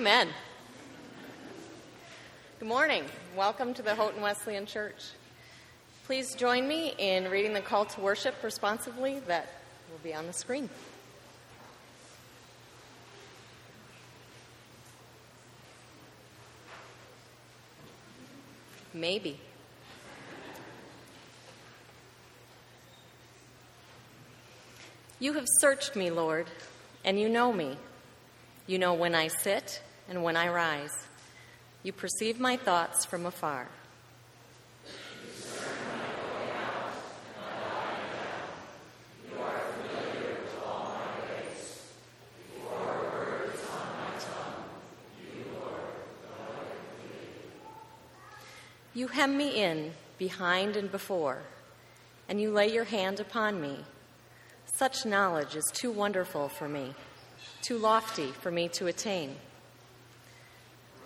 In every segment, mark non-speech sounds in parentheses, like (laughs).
Amen. Good morning. Welcome to the Houghton Wesleyan Church. Please join me in reading the call to worship responsively that will be on the screen. Maybe. You have searched me, Lord, and you know me. You know when I sit and when I rise. You perceive my thoughts from afar. You hem me in behind and before, and you lay your hand upon me. Such knowledge is too wonderful for me, too lofty for me to attain.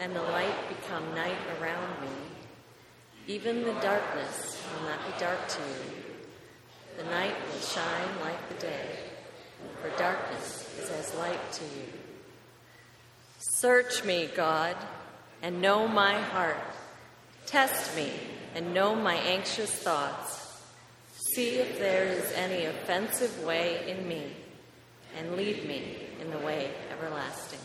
and the light become night around me, even the darkness will not be dark to you. The night will shine like the day, for darkness is as light to you. Search me, God and know my heart. Test me and know my anxious thoughts. See if there is any offensive way in me, and lead me in the way everlasting.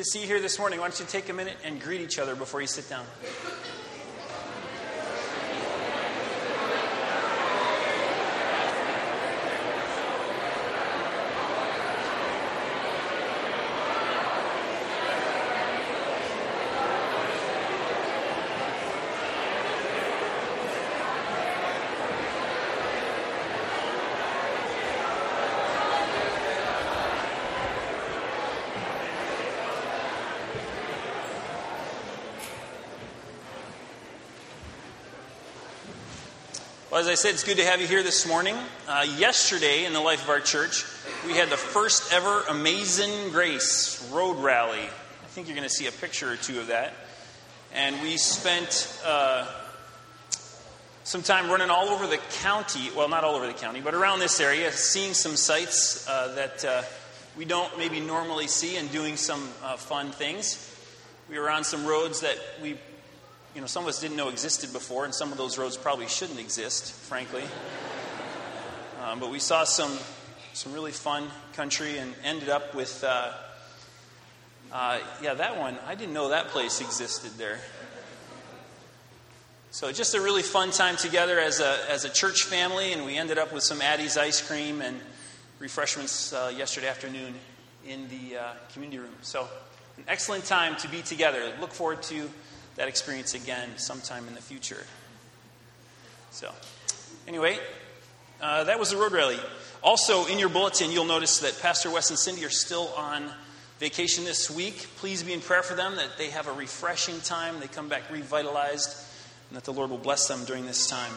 To see you here this morning. Why don't you take a minute and greet each other before you sit down? As I said, it's good to have you here this morning. Uh, yesterday, in the life of our church, we had the first ever Amazing Grace Road Rally. I think you're going to see a picture or two of that. And we spent uh, some time running all over the county. Well, not all over the county, but around this area, seeing some sites uh, that uh, we don't maybe normally see and doing some uh, fun things. We were on some roads that we you know, some of us didn't know existed before, and some of those roads probably shouldn't exist, frankly. Um, but we saw some, some really fun country and ended up with, uh, uh, yeah, that one. I didn't know that place existed there. So just a really fun time together as a, as a church family, and we ended up with some Addie's ice cream and refreshments uh, yesterday afternoon in the uh, community room. So an excellent time to be together. Look forward to that experience again sometime in the future. So, anyway, uh, that was the road rally. Also, in your bulletin, you'll notice that Pastor Wes and Cindy are still on vacation this week. Please be in prayer for them that they have a refreshing time, they come back revitalized, and that the Lord will bless them during this time.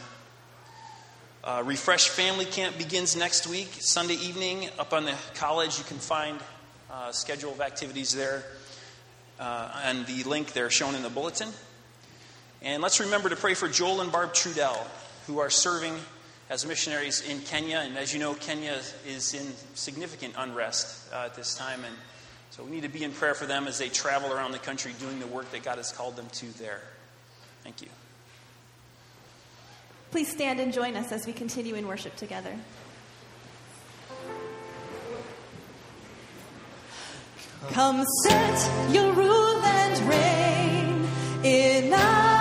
Uh, Refresh Family Camp begins next week, Sunday evening, up on the college. You can find uh, schedule of activities there uh, and the link there shown in the bulletin. And let's remember to pray for Joel and Barb Trudell, who are serving as missionaries in Kenya. And as you know, Kenya is in significant unrest uh, at this time. And so we need to be in prayer for them as they travel around the country doing the work that God has called them to there. Thank you. Please stand and join us as we continue in worship together. Come set your rule and reign in our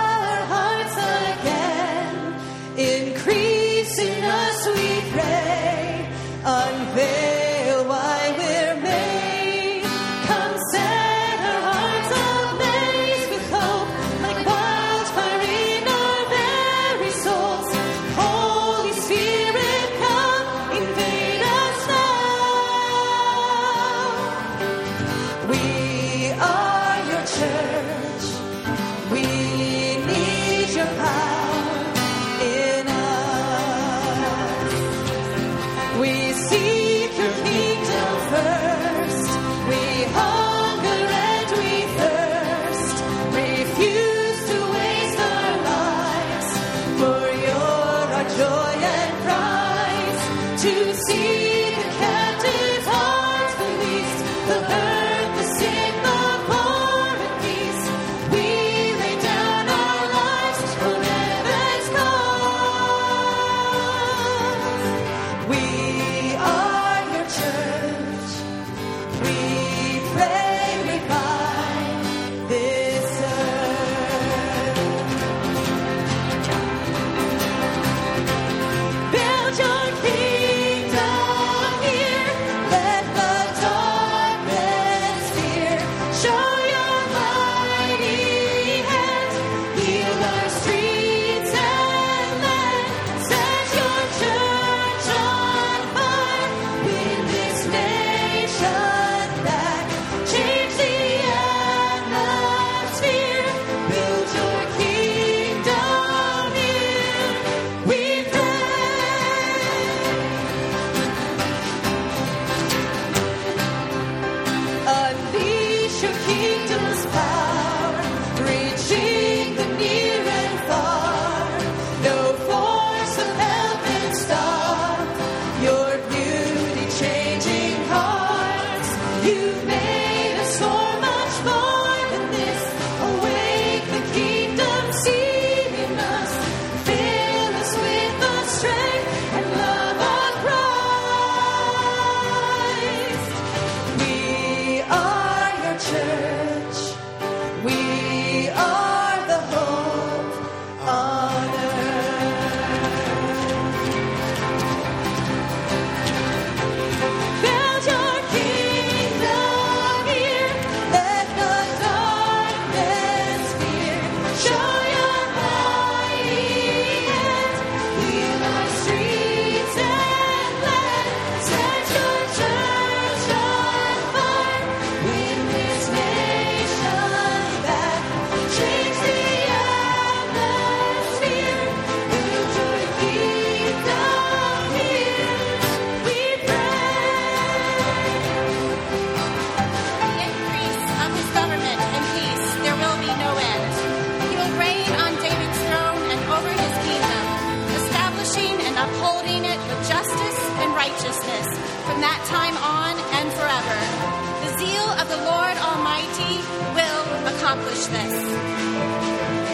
accomplish this.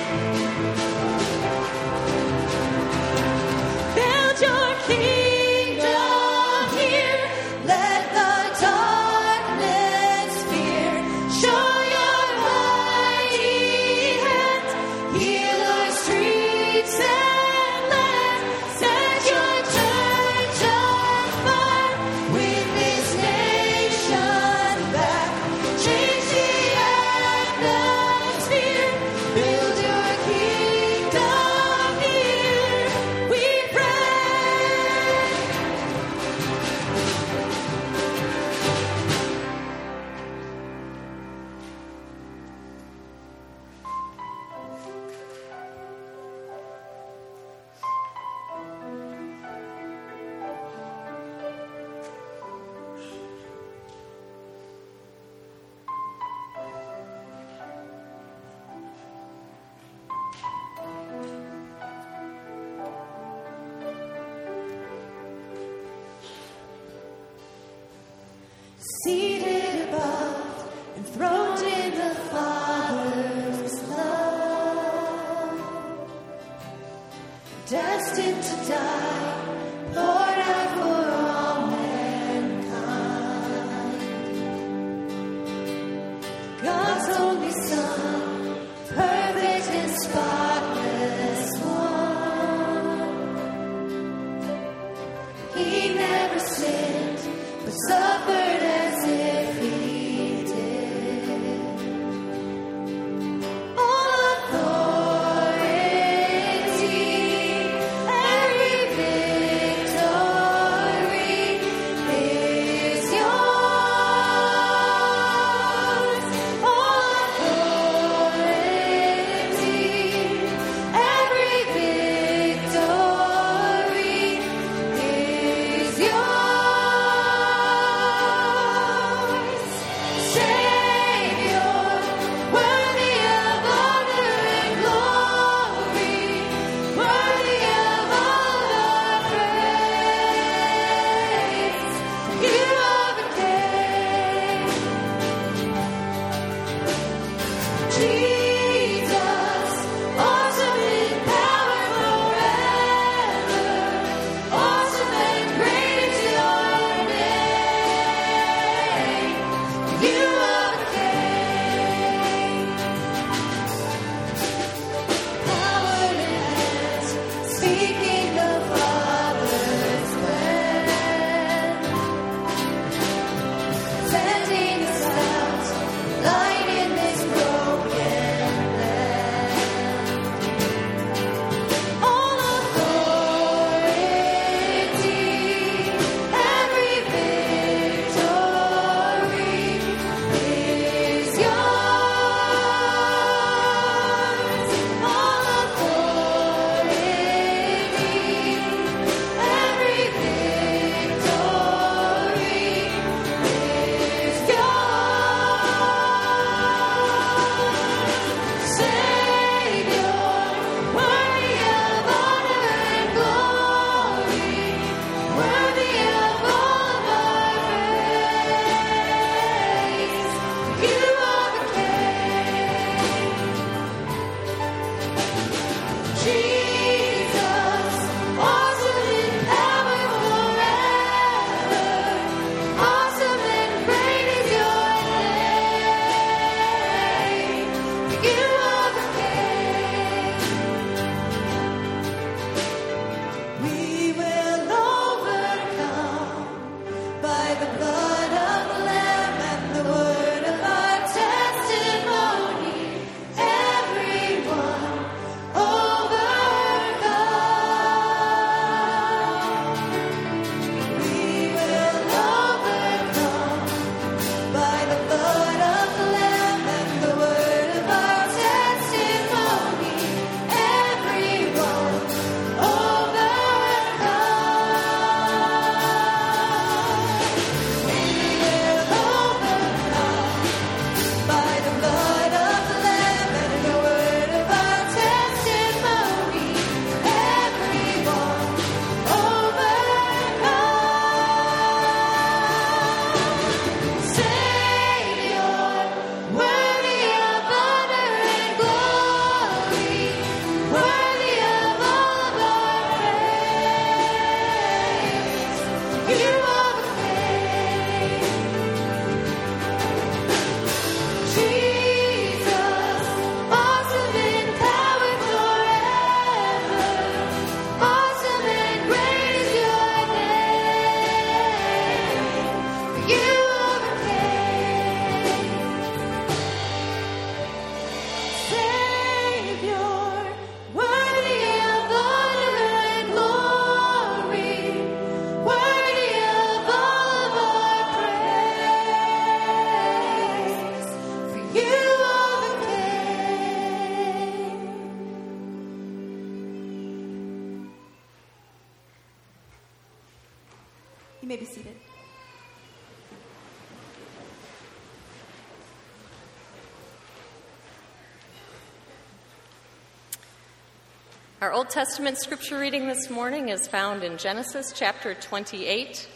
Our Old Testament scripture reading this morning is found in Genesis chapter 28,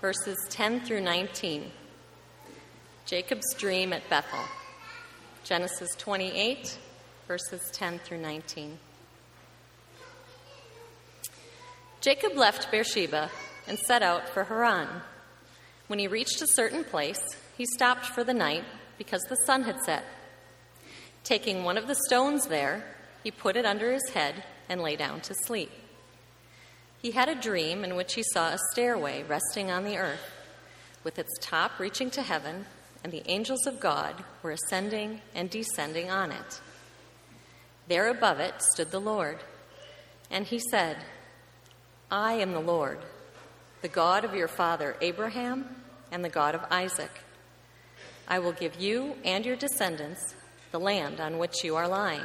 verses 10 through 19. Jacob's dream at Bethel. Genesis 28, verses 10 through 19. Jacob left Beersheba and set out for Haran. When he reached a certain place, he stopped for the night because the sun had set. Taking one of the stones there, he put it under his head and lay down to sleep. He had a dream in which he saw a stairway resting on the earth, with its top reaching to heaven, and the angels of God were ascending and descending on it. There above it stood the Lord, and he said, I am the Lord, the God of your father Abraham and the God of Isaac. I will give you and your descendants the land on which you are lying.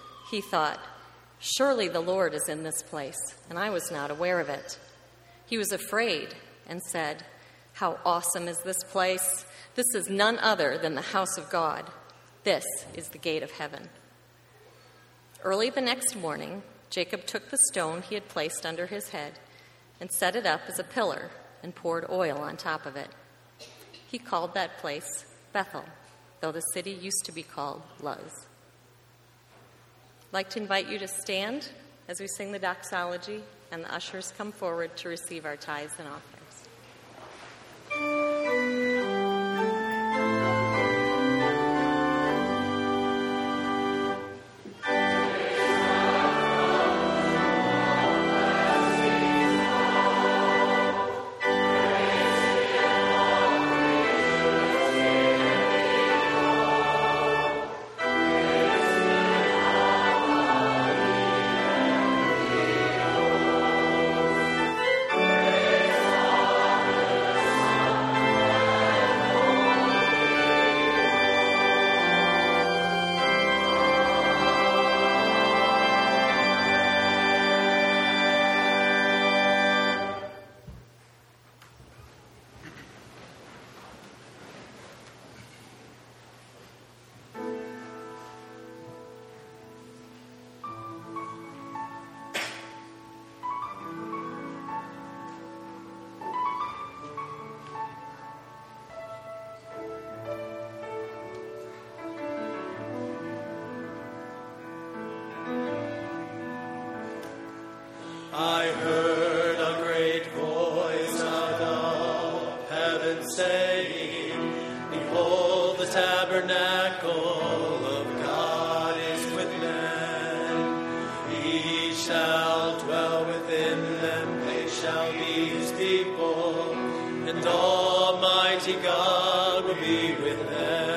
he thought, Surely the Lord is in this place, and I was not aware of it. He was afraid and said, How awesome is this place! This is none other than the house of God. This is the gate of heaven. Early the next morning, Jacob took the stone he had placed under his head and set it up as a pillar and poured oil on top of it. He called that place Bethel, though the city used to be called Luz. I'd like to invite you to stand as we sing the doxology and the ushers come forward to receive our tithes and offerings. Almighty God will be with them.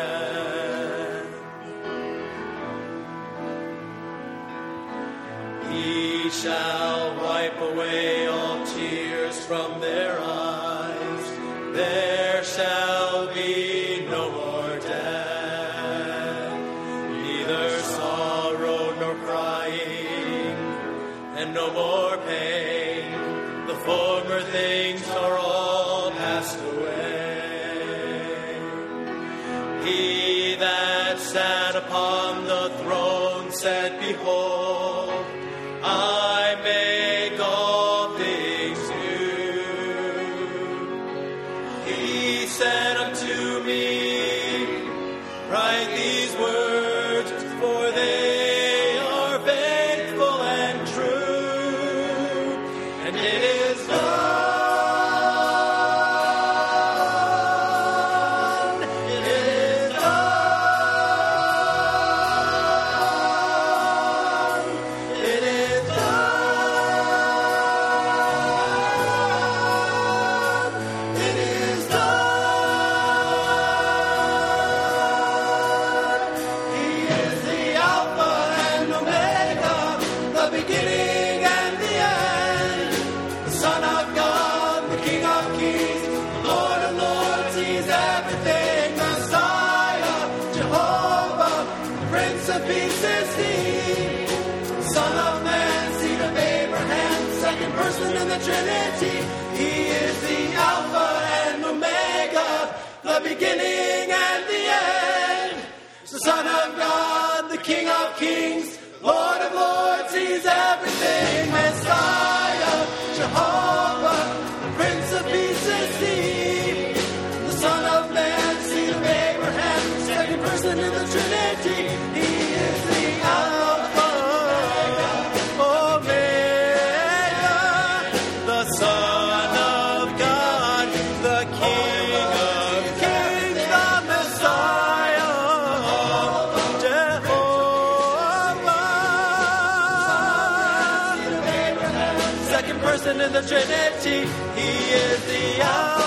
Beginning and the end. The Son of God, the King of Kings, Lord of Lords, He's everything. Messiah, person in the Trinity, He is the Alpha,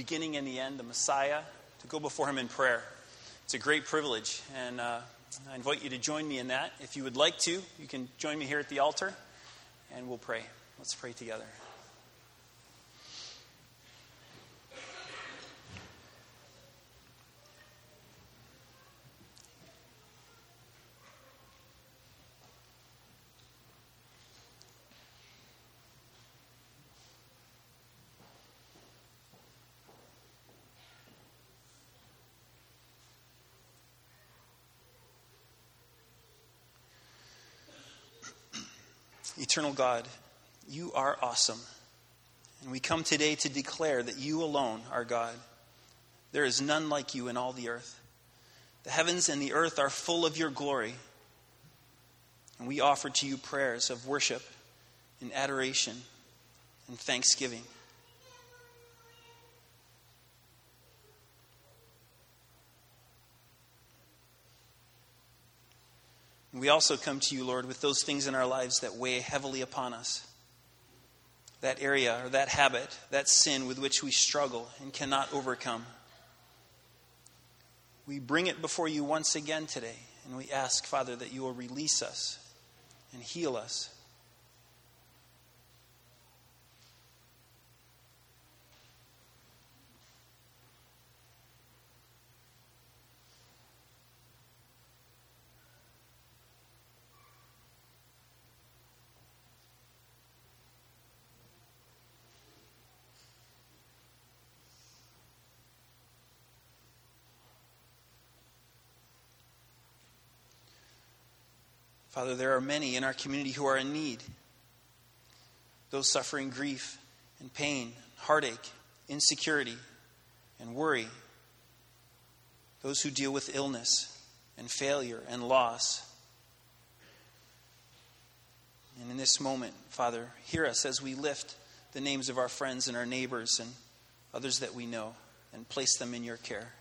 beginning and the end, the Messiah, to go before Him in prayer. It's a great privilege, and uh, I invite you to join me in that. If you would like to, you can join me here at the altar, and we'll pray. Let's pray together. Eternal God, you are awesome. And we come today to declare that you alone are God. There is none like you in all the earth. The heavens and the earth are full of your glory. And we offer to you prayers of worship and adoration and thanksgiving. We also come to you, Lord, with those things in our lives that weigh heavily upon us. That area or that habit, that sin with which we struggle and cannot overcome. We bring it before you once again today, and we ask, Father, that you will release us and heal us. Father, there are many in our community who are in need. Those suffering grief and pain, heartache, insecurity, and worry. Those who deal with illness and failure and loss. And in this moment, Father, hear us as we lift the names of our friends and our neighbors and others that we know and place them in your care.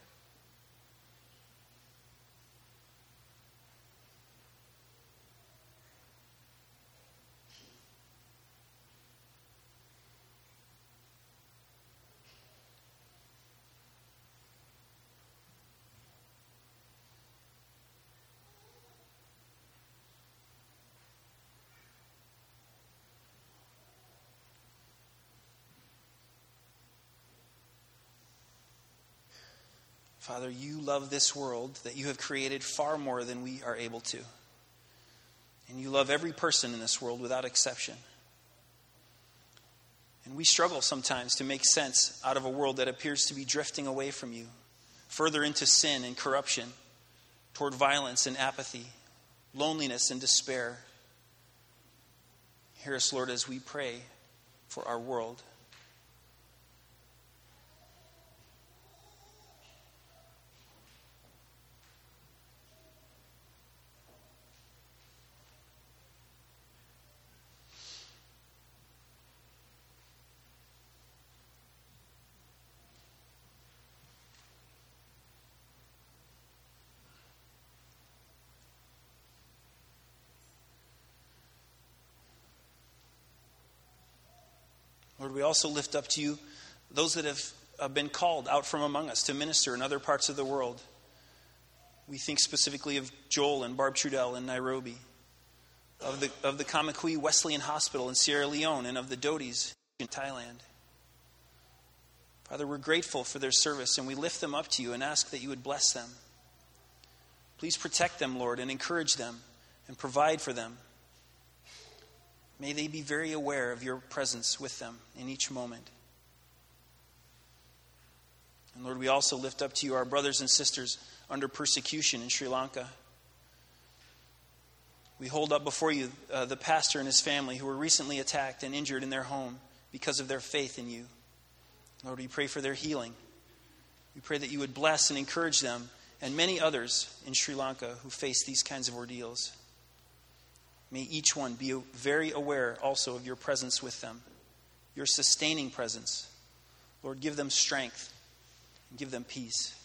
Father, you love this world that you have created far more than we are able to. And you love every person in this world without exception. And we struggle sometimes to make sense out of a world that appears to be drifting away from you, further into sin and corruption, toward violence and apathy, loneliness and despair. Hear us, Lord, as we pray for our world. Lord, we also lift up to you those that have been called out from among us to minister in other parts of the world. We think specifically of Joel and Barb Trudell in Nairobi, of the, of the Kamakwie Wesleyan Hospital in Sierra Leone, and of the Dodis in Thailand. Father, we're grateful for their service and we lift them up to you and ask that you would bless them. Please protect them, Lord, and encourage them and provide for them. May they be very aware of your presence with them in each moment. And Lord, we also lift up to you our brothers and sisters under persecution in Sri Lanka. We hold up before you uh, the pastor and his family who were recently attacked and injured in their home because of their faith in you. Lord, we pray for their healing. We pray that you would bless and encourage them and many others in Sri Lanka who face these kinds of ordeals. May each one be very aware also of your presence with them, your sustaining presence. Lord, give them strength and give them peace.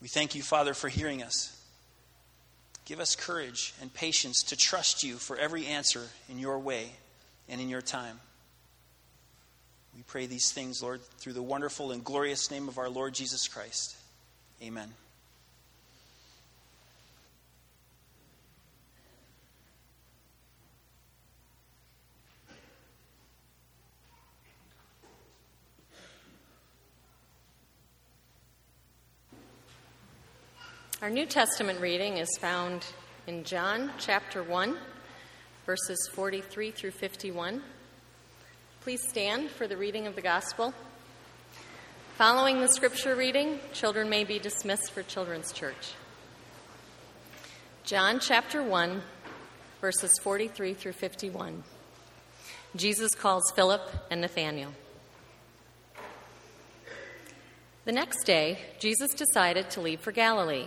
We thank you, Father, for hearing us. Give us courage and patience to trust you for every answer in your way and in your time. We pray these things, Lord, through the wonderful and glorious name of our Lord Jesus Christ. Amen. Our New Testament reading is found in John chapter 1, verses 43 through 51. Please stand for the reading of the gospel. Following the scripture reading, children may be dismissed for Children's Church. John chapter 1, verses 43 through 51. Jesus calls Philip and Nathanael. The next day, Jesus decided to leave for Galilee.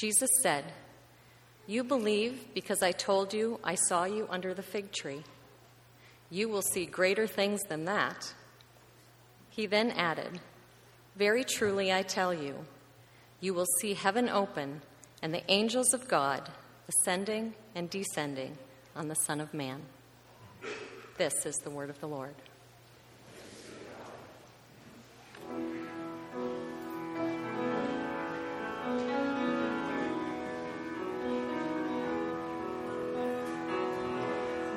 Jesus said, You believe because I told you I saw you under the fig tree. You will see greater things than that. He then added, Very truly I tell you, you will see heaven open and the angels of God ascending and descending on the Son of Man. This is the word of the Lord.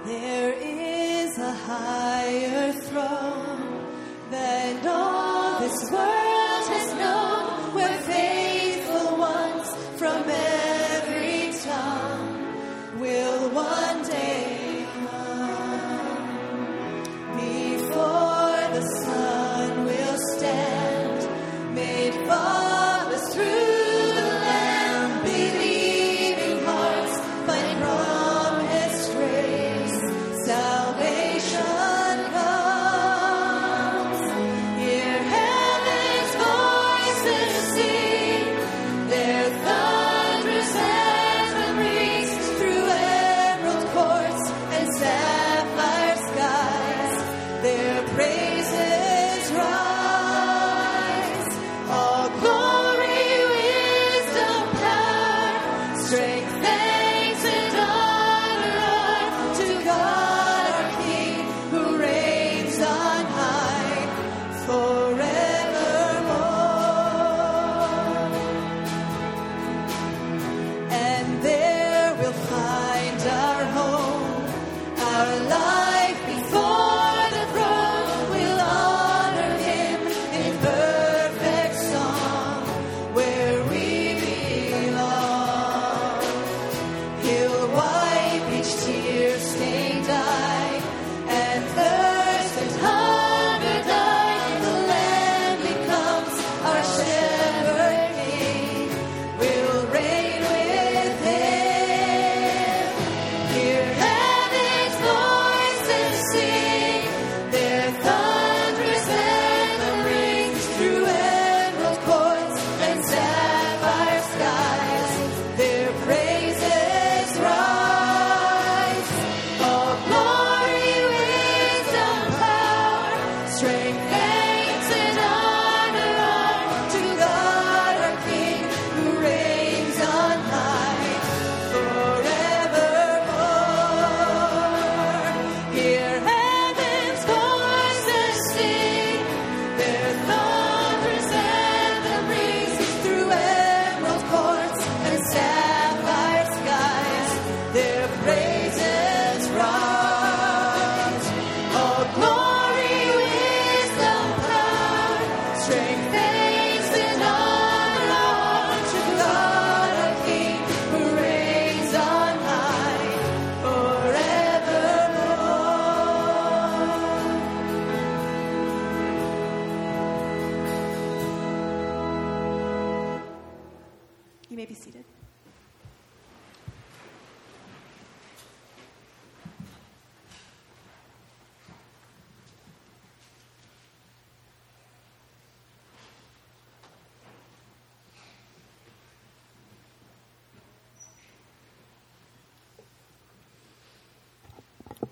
There is a higher throne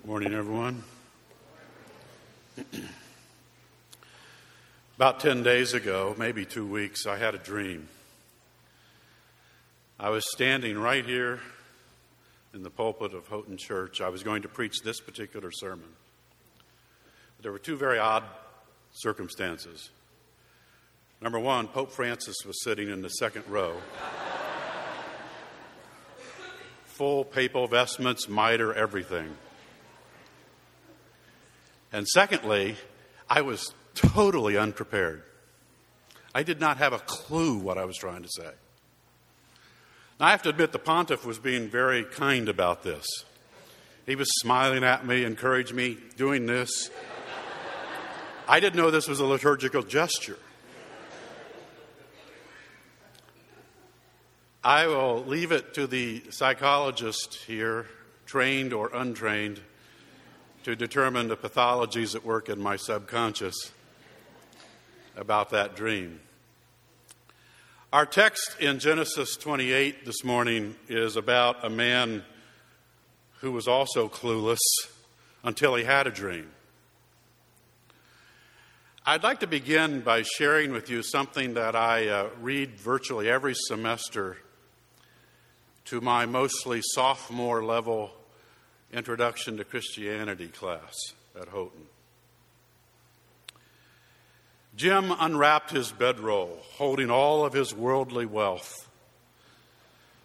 Morning, everyone. About 10 days ago, maybe two weeks, I had a dream. I was standing right here in the pulpit of Houghton Church. I was going to preach this particular sermon. There were two very odd circumstances. Number one, Pope Francis was sitting in the second row. Full papal vestments, mitre, everything. And secondly, I was totally unprepared. I did not have a clue what I was trying to say. Now, I have to admit, the pontiff was being very kind about this. He was smiling at me, encouraging me, doing this. I didn't know this was a liturgical gesture. I will leave it to the psychologist here, trained or untrained, to determine the pathologies at work in my subconscious about that dream. Our text in Genesis 28 this morning is about a man who was also clueless until he had a dream. I'd like to begin by sharing with you something that I uh, read virtually every semester to my mostly sophomore level Introduction to Christianity class at Houghton. Jim unwrapped his bedroll, holding all of his worldly wealth.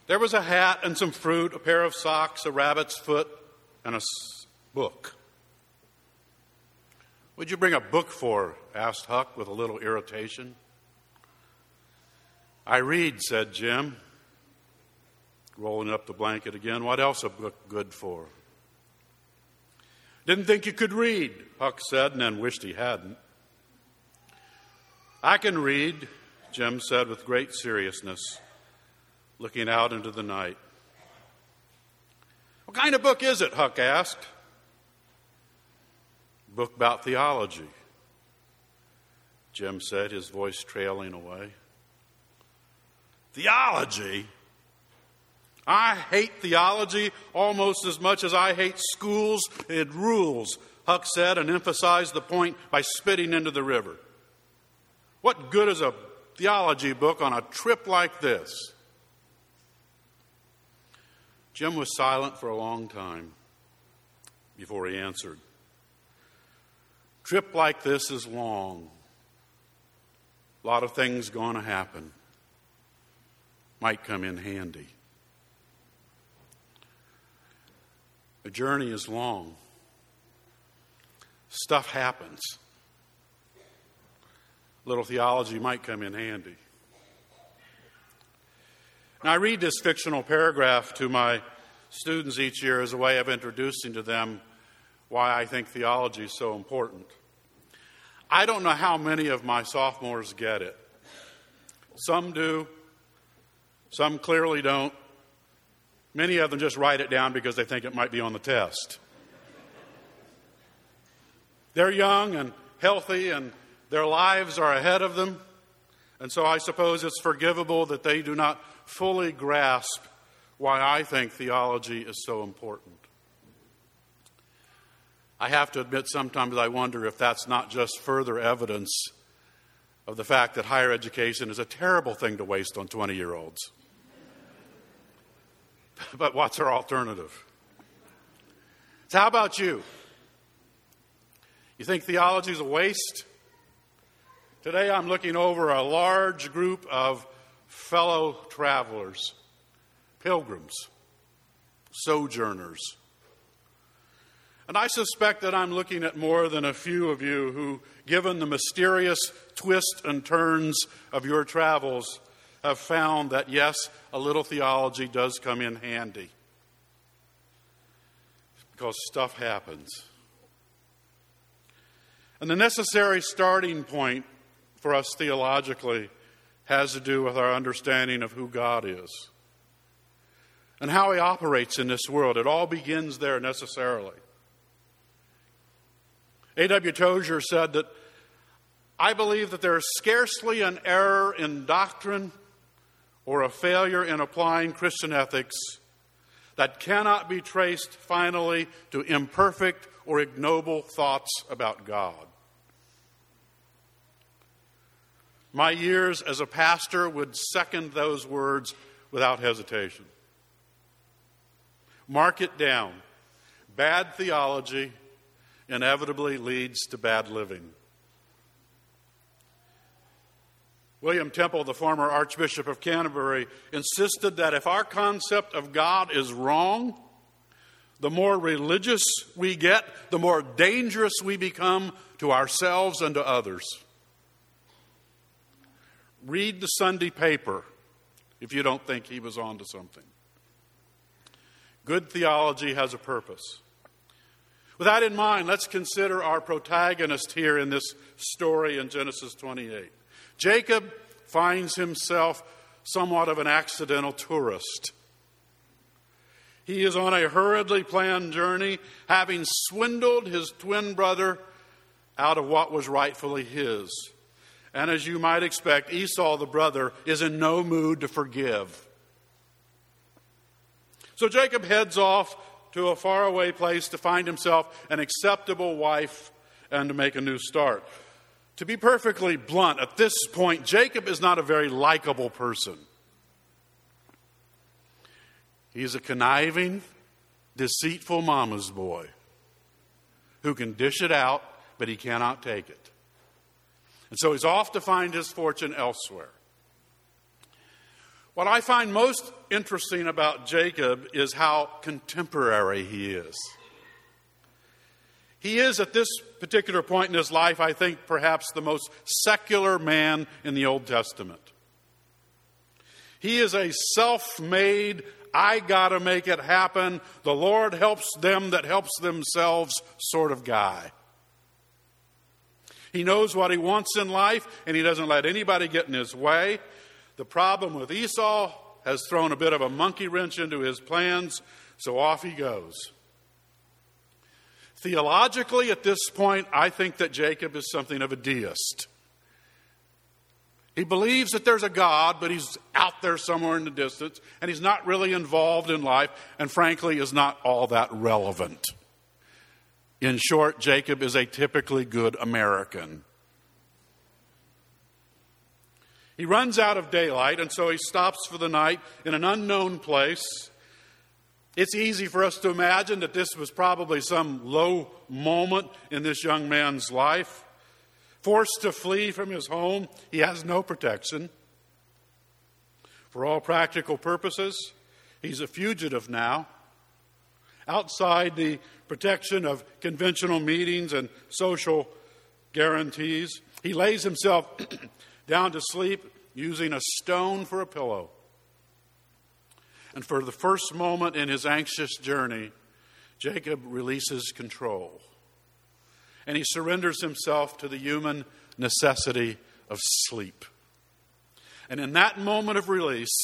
There was a hat and some fruit, a pair of socks, a rabbit's foot, and a book. Would you bring a book for? asked Huck with a little irritation. I read, said Jim, rolling up the blanket again. What else a book good for? Didn't think you could read, Huck said, and then wished he hadn't. I can read, Jim said with great seriousness, looking out into the night. What kind of book is it? Huck asked. Book about theology, Jim said, his voice trailing away. Theology? I hate theology almost as much as I hate schools and rules, Huck said and emphasized the point by spitting into the river. What good is a theology book on a trip like this? Jim was silent for a long time before he answered. Trip like this is long. A lot of things going to happen. Might come in handy. The journey is long. Stuff happens. Little theology might come in handy. Now, I read this fictional paragraph to my students each year as a way of introducing to them why I think theology is so important. I don't know how many of my sophomores get it. Some do, some clearly don't, Many of them just write it down because they think it might be on the test. They're young and healthy, and their lives are ahead of them. And so I suppose it's forgivable that they do not fully grasp why I think theology is so important. I have to admit, sometimes I wonder if that's not just further evidence of the fact that higher education is a terrible thing to waste on 20 year olds. (laughs) but what's our alternative? So, how about you? You think theology is a waste? Today I'm looking over a large group of fellow travelers, pilgrims, sojourners. And I suspect that I'm looking at more than a few of you who, given the mysterious twists and turns of your travels, have found that yes, a little theology does come in handy. Because stuff happens. And the necessary starting point for us theologically has to do with our understanding of who God is and how He operates in this world. It all begins there necessarily. A.W. Tozer said that I believe that there is scarcely an error in doctrine or a failure in applying Christian ethics that cannot be traced finally to imperfect or ignoble thoughts about God. My years as a pastor would second those words without hesitation. Mark it down. Bad theology inevitably leads to bad living. William Temple, the former Archbishop of Canterbury, insisted that if our concept of God is wrong, the more religious we get, the more dangerous we become to ourselves and to others. Read the Sunday paper if you don't think he was on to something. Good theology has a purpose. With that in mind, let's consider our protagonist here in this story in Genesis 28. Jacob finds himself somewhat of an accidental tourist. He is on a hurriedly planned journey, having swindled his twin brother out of what was rightfully his. And as you might expect, Esau, the brother, is in no mood to forgive. So Jacob heads off to a faraway place to find himself an acceptable wife and to make a new start. To be perfectly blunt, at this point, Jacob is not a very likable person. He's a conniving, deceitful mama's boy who can dish it out, but he cannot take it. And so he's off to find his fortune elsewhere. What I find most interesting about Jacob is how contemporary he is. He is, at this particular point in his life, I think, perhaps the most secular man in the Old Testament. He is a self made, I gotta make it happen, the Lord helps them that helps themselves sort of guy. He knows what he wants in life, and he doesn't let anybody get in his way. The problem with Esau has thrown a bit of a monkey wrench into his plans, so off he goes. Theologically, at this point, I think that Jacob is something of a deist. He believes that there's a God, but he's out there somewhere in the distance, and he's not really involved in life, and frankly, is not all that relevant. In short, Jacob is a typically good American. He runs out of daylight, and so he stops for the night in an unknown place. It's easy for us to imagine that this was probably some low moment in this young man's life. Forced to flee from his home, he has no protection. For all practical purposes, he's a fugitive now. Outside the protection of conventional meetings and social guarantees, he lays himself (clears throat) down to sleep using a stone for a pillow. And for the first moment in his anxious journey, Jacob releases control. And he surrenders himself to the human necessity of sleep. And in that moment of release,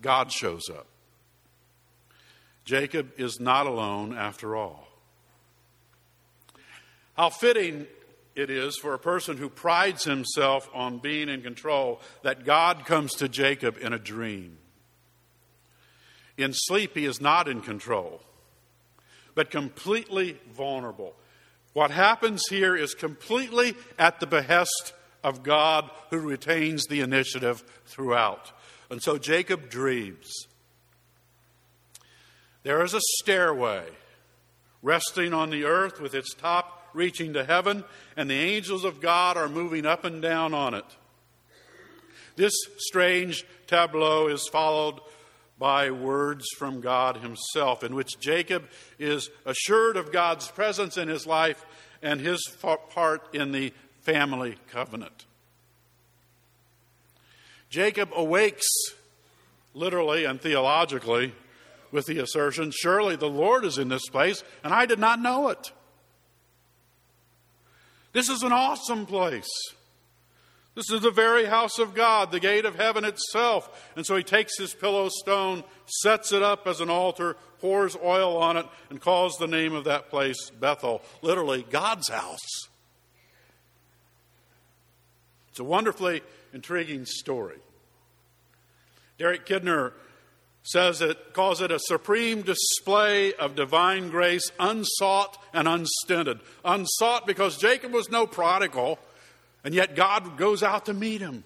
God shows up. Jacob is not alone after all. How fitting it is for a person who prides himself on being in control that God comes to Jacob in a dream. In sleep, he is not in control. but completely vulnerable. What happens here is completely at the behest of God who retains the initiative throughout. And so Jacob dreams. There is a stairway resting on the earth with its top reaching to heaven, and the angels of God are moving up and down on it. This strange tableau is followed by words from God Himself, in which Jacob is assured of God's presence in his life and his part in the family covenant. Jacob awakes, literally and theologically, with the assertion Surely the Lord is in this place, and I did not know it. This is an awesome place. This is the very house of God, the gate of heaven itself. And so he takes his pillow stone, sets it up as an altar, pours oil on it, and calls the name of that place Bethel, literally God's house. It's a wonderfully intriguing story. Derek Kidner says it calls it a supreme display of divine grace, unsought and unstinted. Unsought because Jacob was no prodigal, and yet God goes out to meet him.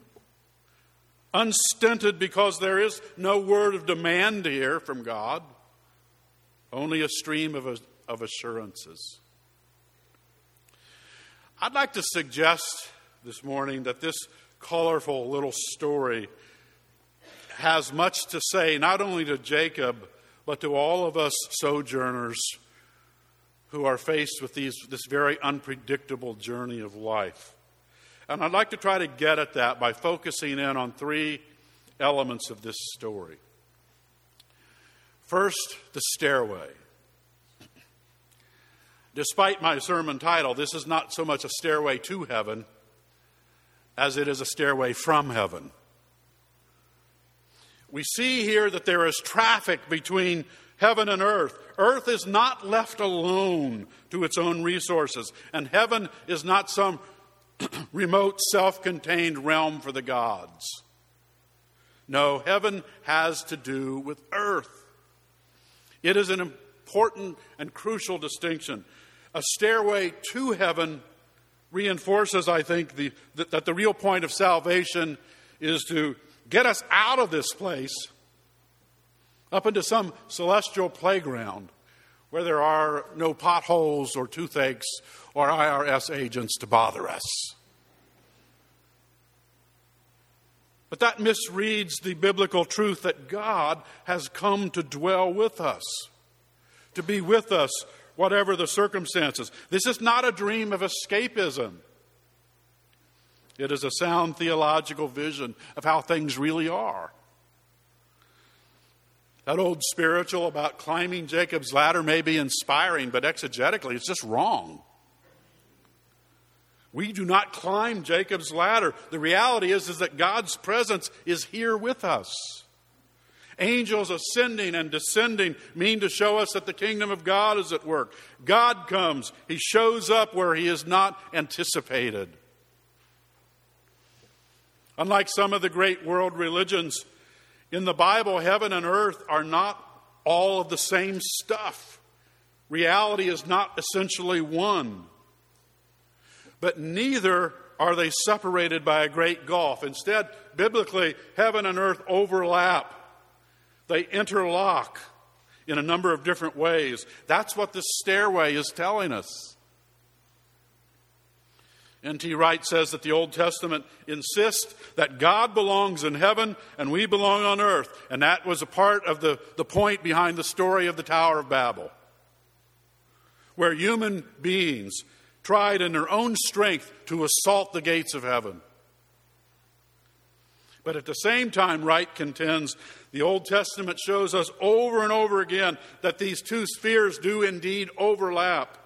Unstinted because there is no word of demand here from God, only a stream of, of assurances. I'd like to suggest this morning that this colorful little story has much to say, not only to Jacob, but to all of us sojourners who are faced with these, this very unpredictable journey of life. And I'd like to try to get at that by focusing in on three elements of this story. First, the stairway. Despite my sermon title, this is not so much a stairway to heaven as it is a stairway from heaven we see here that there is traffic between heaven and earth. Earth is not left alone to its own resources, and heaven is not some (clears throat) remote, self contained realm for the gods. No, heaven has to do with earth. It is an important and crucial distinction. A stairway to heaven reinforces, I think, the, that the real point of salvation is to get us out of this place up into some celestial playground where there are no potholes or toothaches or IRS agents to bother us. But that misreads the biblical truth that God has come to dwell with us, to be with us, whatever the circumstances. This is not a dream of escapism. It is a sound theological vision of how things really are. That old spiritual about climbing Jacob's ladder may be inspiring, but exegetically it's just wrong. We do not climb Jacob's ladder. The reality is, is that God's presence is here with us. Angels ascending and descending mean to show us that the kingdom of God is at work. God comes, He shows up where He is not anticipated. Unlike some of the great world religions, in the Bible, heaven and earth are not all of the same stuff. Reality is not essentially one. But neither are they separated by a great gulf. Instead, biblically, heaven and earth overlap, they interlock in a number of different ways. That's what the stairway is telling us. N.T. Wright says that the Old Testament insists that God belongs in heaven and we belong on earth. And that was a part of the, the point behind the story of the Tower of Babel, where human beings tried in their own strength to assault the gates of heaven. But at the same time, Wright contends, the Old Testament shows us over and over again that these two spheres do indeed overlap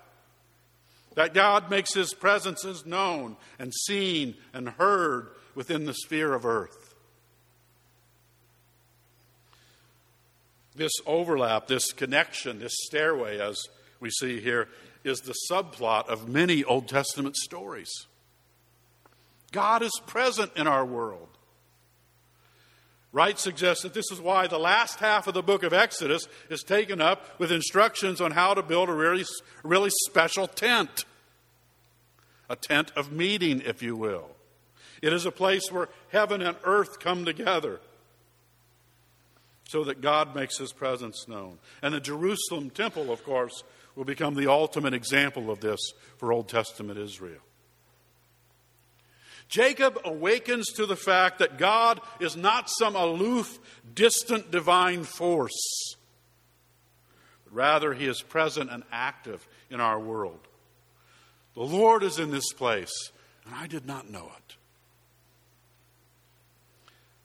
that God makes his presences known and seen and heard within the sphere of earth. This overlap, this connection, this stairway, as we see here, is the subplot of many Old Testament stories. God is present in our world. Wright suggests that this is why the last half of the book of Exodus is taken up with instructions on how to build a really, really special tent. A tent of meeting, if you will. It is a place where heaven and earth come together so that God makes his presence known. And the Jerusalem temple, of course, will become the ultimate example of this for Old Testament Israel. Jacob awakens to the fact that God is not some aloof, distant divine force, but rather he is present and active in our world. The Lord is in this place, and I did not know it.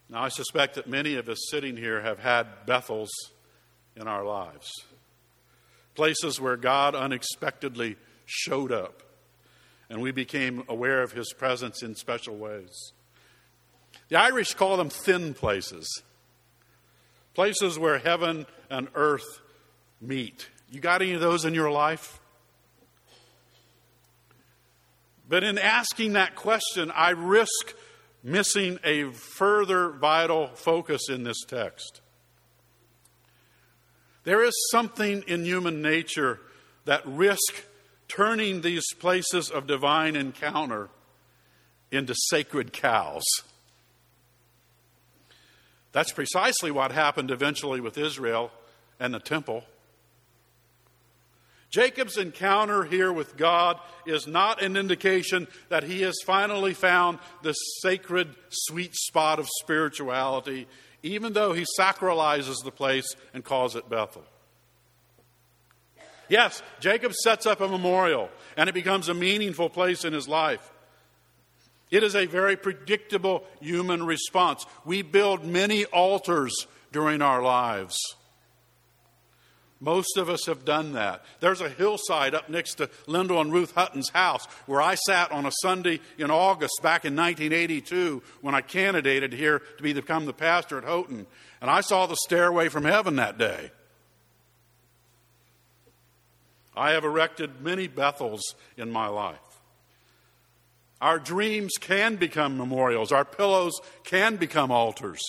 Now, I suspect that many of us sitting here have had Bethels in our lives, places where God unexpectedly showed up and we became aware of his presence in special ways. The Irish call them thin places, places where heaven and earth meet. You got any of those in your life? But in asking that question, I risk missing a further vital focus in this text. There is something in human nature that risk turning these places of divine encounter into sacred cows. That's precisely what happened eventually with Israel and the temple. Jacob's encounter here with God is not an indication that he has finally found the sacred sweet spot of spirituality, even though he sacralizes the place and calls it Bethel. Yes, Jacob sets up a memorial, and it becomes a meaningful place in his life. It is a very predictable human response. We build many altars during our lives. Most of us have done that. There's a hillside up next to Lyndall and Ruth Hutton's house where I sat on a Sunday in August back in 1982 when I candidated here to become the pastor at Houghton. And I saw the stairway from heaven that day. I have erected many Bethels in my life. Our dreams can become memorials, our pillows can become altars.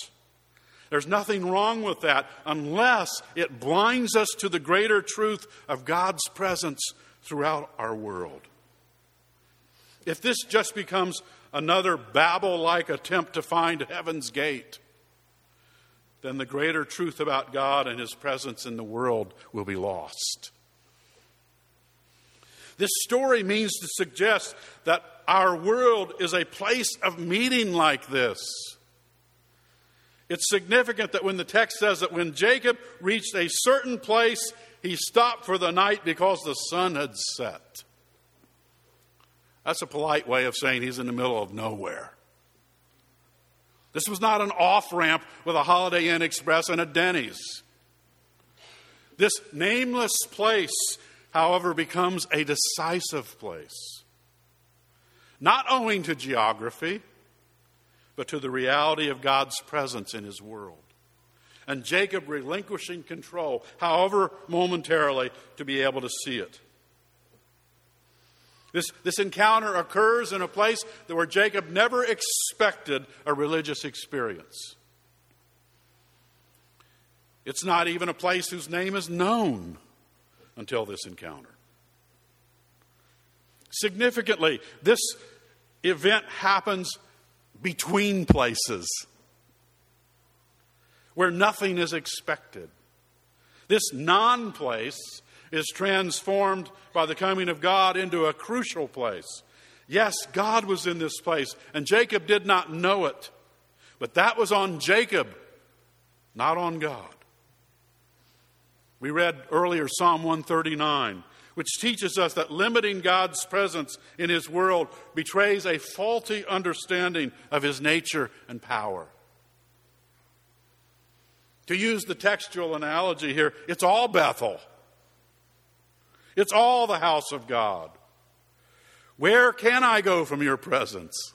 There's nothing wrong with that unless it blinds us to the greater truth of God's presence throughout our world. If this just becomes another Babel like attempt to find heaven's gate, then the greater truth about God and His presence in the world will be lost. This story means to suggest that our world is a place of meeting like this. It's significant that when the text says that when Jacob reached a certain place, he stopped for the night because the sun had set. That's a polite way of saying he's in the middle of nowhere. This was not an off ramp with a Holiday Inn Express and a Denny's. This nameless place however, becomes a decisive place. Not owing to geography, but to the reality of God's presence in his world. And Jacob relinquishing control, however momentarily, to be able to see it. This, this encounter occurs in a place where Jacob never expected a religious experience. It's not even a place whose name is known until this encounter. Significantly, this event happens between places where nothing is expected. This non place is transformed by the coming of God into a crucial place. Yes, God was in this place, and Jacob did not know it, but that was on Jacob, not on God. We read earlier Psalm 139, which teaches us that limiting God's presence in His world betrays a faulty understanding of His nature and power. To use the textual analogy here, it's all Bethel. It's all the house of God. Where can I go from your presence?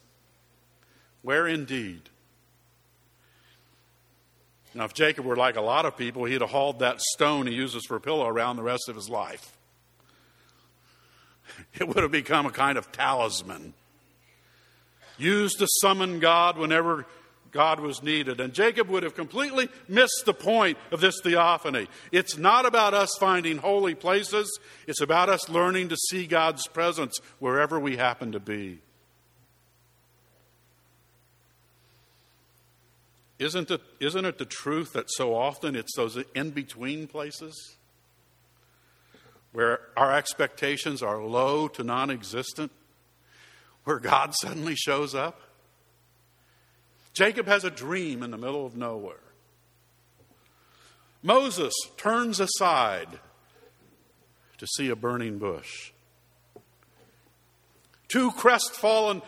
Where indeed? Now, if Jacob were like a lot of people, he'd have hauled that stone he uses for a pillow around the rest of his life. (laughs) It would have become a kind of talisman used to summon God whenever God was needed. And Jacob would have completely missed the point of this theophany. It's not about us finding holy places, it's about us learning to see God's presence wherever we happen to be. Isn't it, isn't it the truth that so often it's those in between places where our expectations are low to non existent, where God suddenly shows up? Jacob has a dream in the middle of nowhere. Moses turns aside to see a burning bush. Two crestfallen,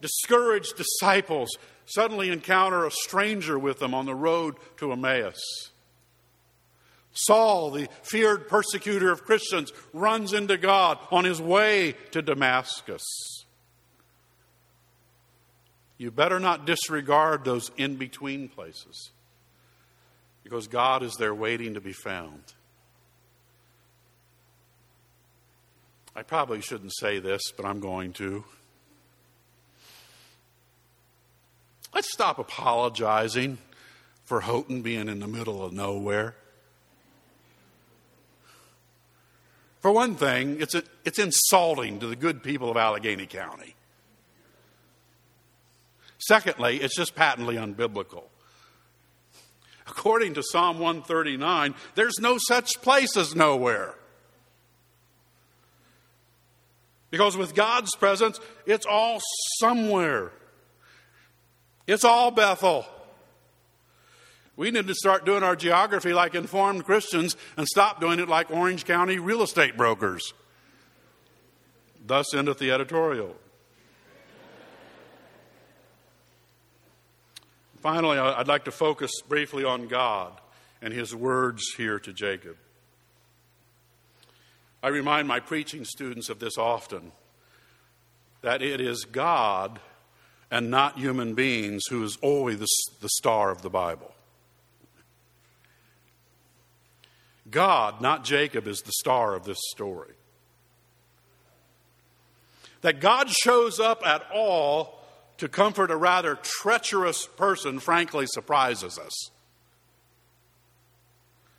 discouraged disciples suddenly encounter a stranger with them on the road to Emmaus. Saul, the feared persecutor of Christians, runs into God on his way to Damascus. You better not disregard those in between places because God is there waiting to be found. I probably shouldn't say this, but I'm going to. Let's stop apologizing for Houghton being in the middle of nowhere. For one thing, it's, a, it's insulting to the good people of Allegany County. Secondly, it's just patently unbiblical. According to Psalm 139, there's no such place as nowhere. Because with God's presence, it's all somewhere. It's all Bethel. We need to start doing our geography like informed Christians and stop doing it like Orange County real estate brokers. Thus endeth the editorial. Finally, I'd like to focus briefly on God and his words here to Jacob. I remind my preaching students of this often that it is God and not human beings who is always the, the star of the Bible. God, not Jacob, is the star of this story. That God shows up at all to comfort a rather treacherous person, frankly, surprises us.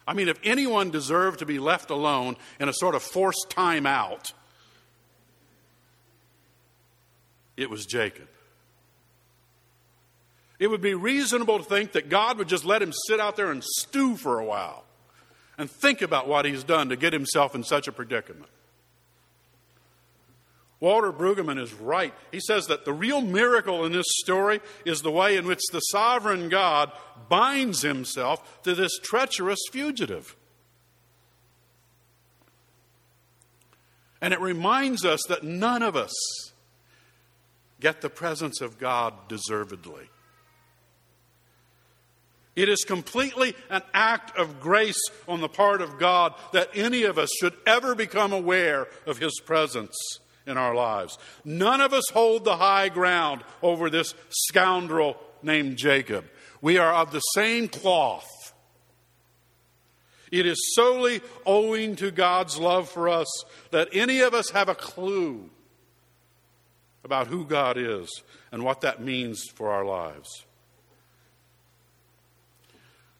I mean, if anyone deserved to be left alone in a sort of forced time out, it was Jacob. It would be reasonable to think that God would just let him sit out there and stew for a while and think about what he's done to get himself in such a predicament. Walter Brueggemann is right. He says that the real miracle in this story is the way in which the sovereign God binds himself to this treacherous fugitive. And it reminds us that none of us get the presence of God deservedly. It is completely an act of grace on the part of God that any of us should ever become aware of His presence in our lives. None of us hold the high ground over this scoundrel named Jacob. We are of the same cloth. It is solely owing to God's love for us that any of us have a clue about who God is and what that means for our lives.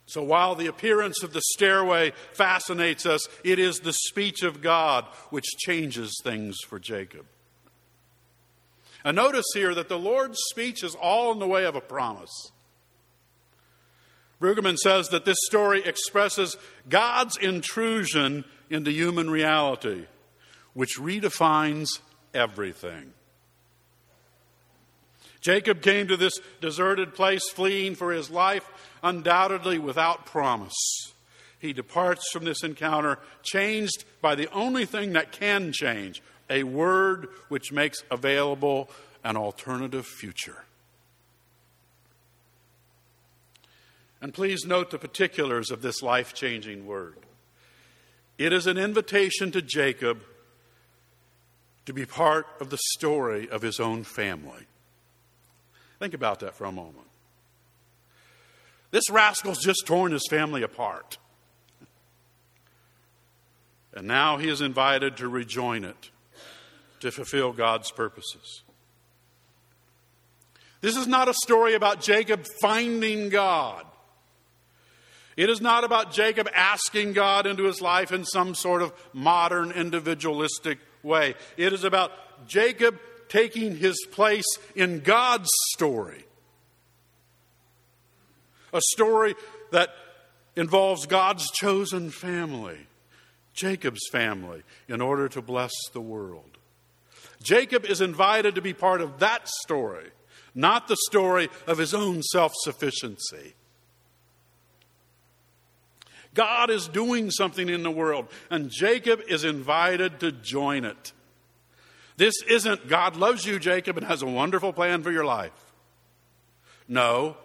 So while the appearance of the stairway fascinates us, it is the speech of God which changes things for Jacob. And notice here that the Lord's speech is all in the way of a promise. Brueggemann says that this story expresses God's intrusion into human reality, which redefines everything. Jacob came to this deserted place fleeing for his life, undoubtedly without promise. He departs from this encounter changed by the only thing that can change a word which makes available an alternative future. And please note the particulars of this life changing word. It is an invitation to Jacob to be part of the story of his own family. Think about that for a moment. This rascal's just torn his family apart. And now he is invited to rejoin it to fulfill God's purposes. This is not a story about Jacob finding God. It is not about Jacob asking God into his life in some sort of modern individualistic way. It is about Jacob taking his place in God's story. A story that involves God's chosen family, Jacob's family, in order to bless the world. Jacob is invited to be part of that story, not the story of his own self sufficiency. God is doing something in the world, and Jacob is invited to join it. This isn't God loves you, Jacob, and has a wonderful plan for your life. No,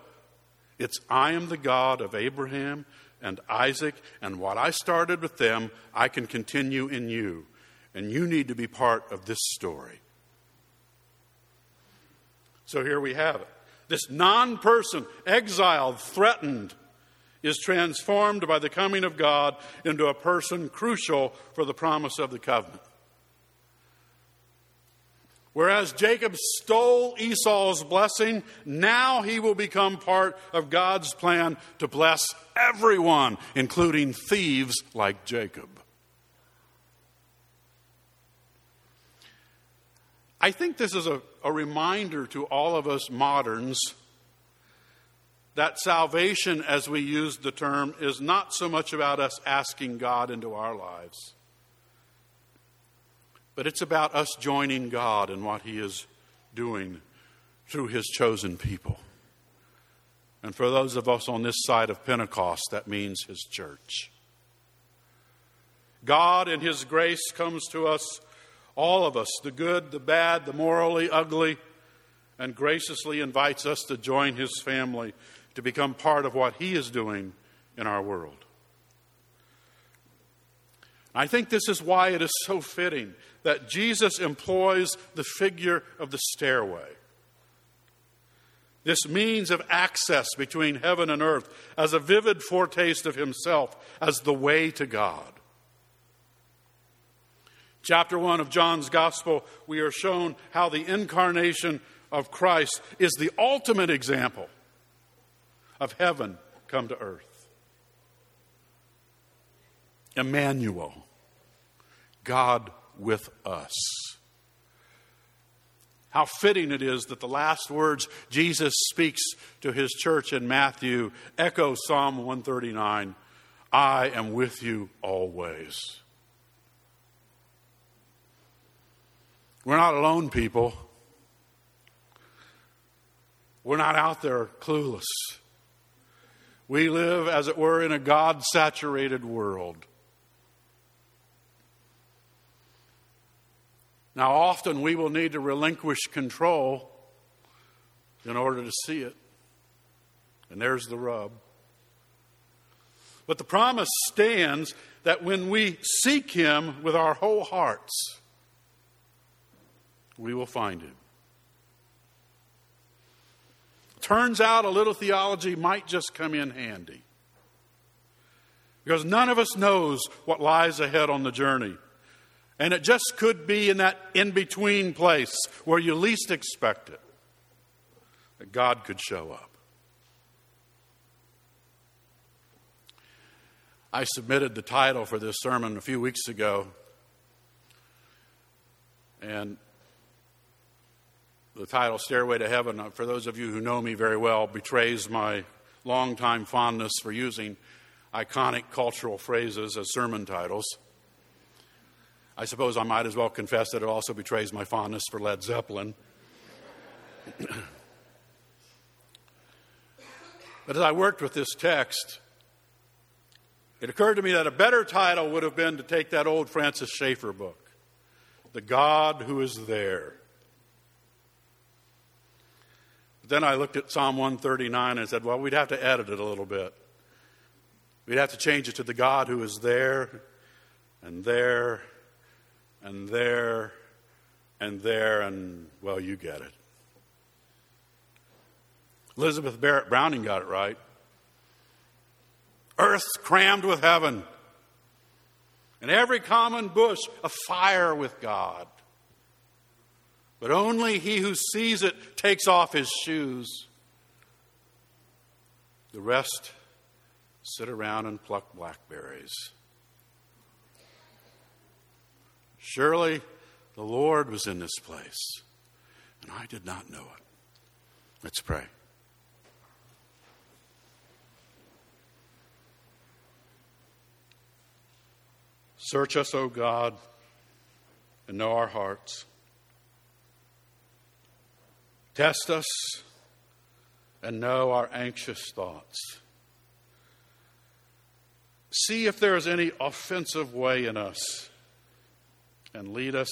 it's I am the God of Abraham and Isaac, and what I started with them, I can continue in you. And you need to be part of this story. So here we have it. This non person, exiled, threatened, is transformed by the coming of God into a person crucial for the promise of the covenant. Whereas Jacob stole Esau's blessing, now he will become part of God's plan to bless everyone, including thieves like Jacob. I think this is a, a reminder to all of us moderns that salvation, as we use the term, is not so much about us asking God into our lives, but it's about us joining God in what He is doing through His chosen people. And for those of us on this side of Pentecost, that means His church. God, in His grace, comes to us, all of us, the good, the bad, the morally ugly, and graciously invites us to join His family to become part of what He is doing in our world. I think this is why it is so fitting that Jesus employs the figure of the stairway. This means of access between heaven and earth as a vivid foretaste of himself as the way to God. Chapter 1 of John's Gospel, we are shown how the incarnation of Christ is the ultimate example of heaven come to earth. Emmanuel, God with us. How fitting it is that the last words Jesus speaks to his church in Matthew echo Psalm 139 I am with you always. We're not alone, people. We're not out there clueless. We live, as it were, in a God saturated world. Now, often we will need to relinquish control in order to see it. And there's the rub. But the promise stands that when we seek Him with our whole hearts, we will find Him. Turns out a little theology might just come in handy. Because none of us knows what lies ahead on the journey. And it just could be in that in between place where you least expect it that God could show up. I submitted the title for this sermon a few weeks ago. And the title Stairway to Heaven, uh, for those of you who know me very well, betrays my longtime fondness for using iconic cultural phrases as sermon titles. I suppose I might as well confess that it also betrays my fondness for Led Zeppelin. (clears throat) but as I worked with this text, it occurred to me that a better title would have been to take that old Francis Schaeffer book, The God Who Is There. then I looked at Psalm 139 and said, well, we'd have to edit it a little bit. We'd have to change it to the God who is there and there and there and there, and well, you get it. Elizabeth Barrett Browning got it right. Earth crammed with heaven, and every common bush afire with God. But only he who sees it takes off his shoes. The rest sit around and pluck blackberries. Surely the Lord was in this place, and I did not know it. Let's pray. Search us, O God, and know our hearts. Test us and know our anxious thoughts. See if there is any offensive way in us and lead us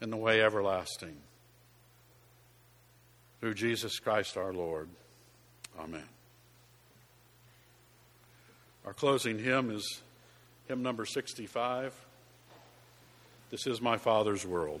in the way everlasting. Through Jesus Christ our Lord. Amen. Our closing hymn is hymn number 65. This is my Father's world.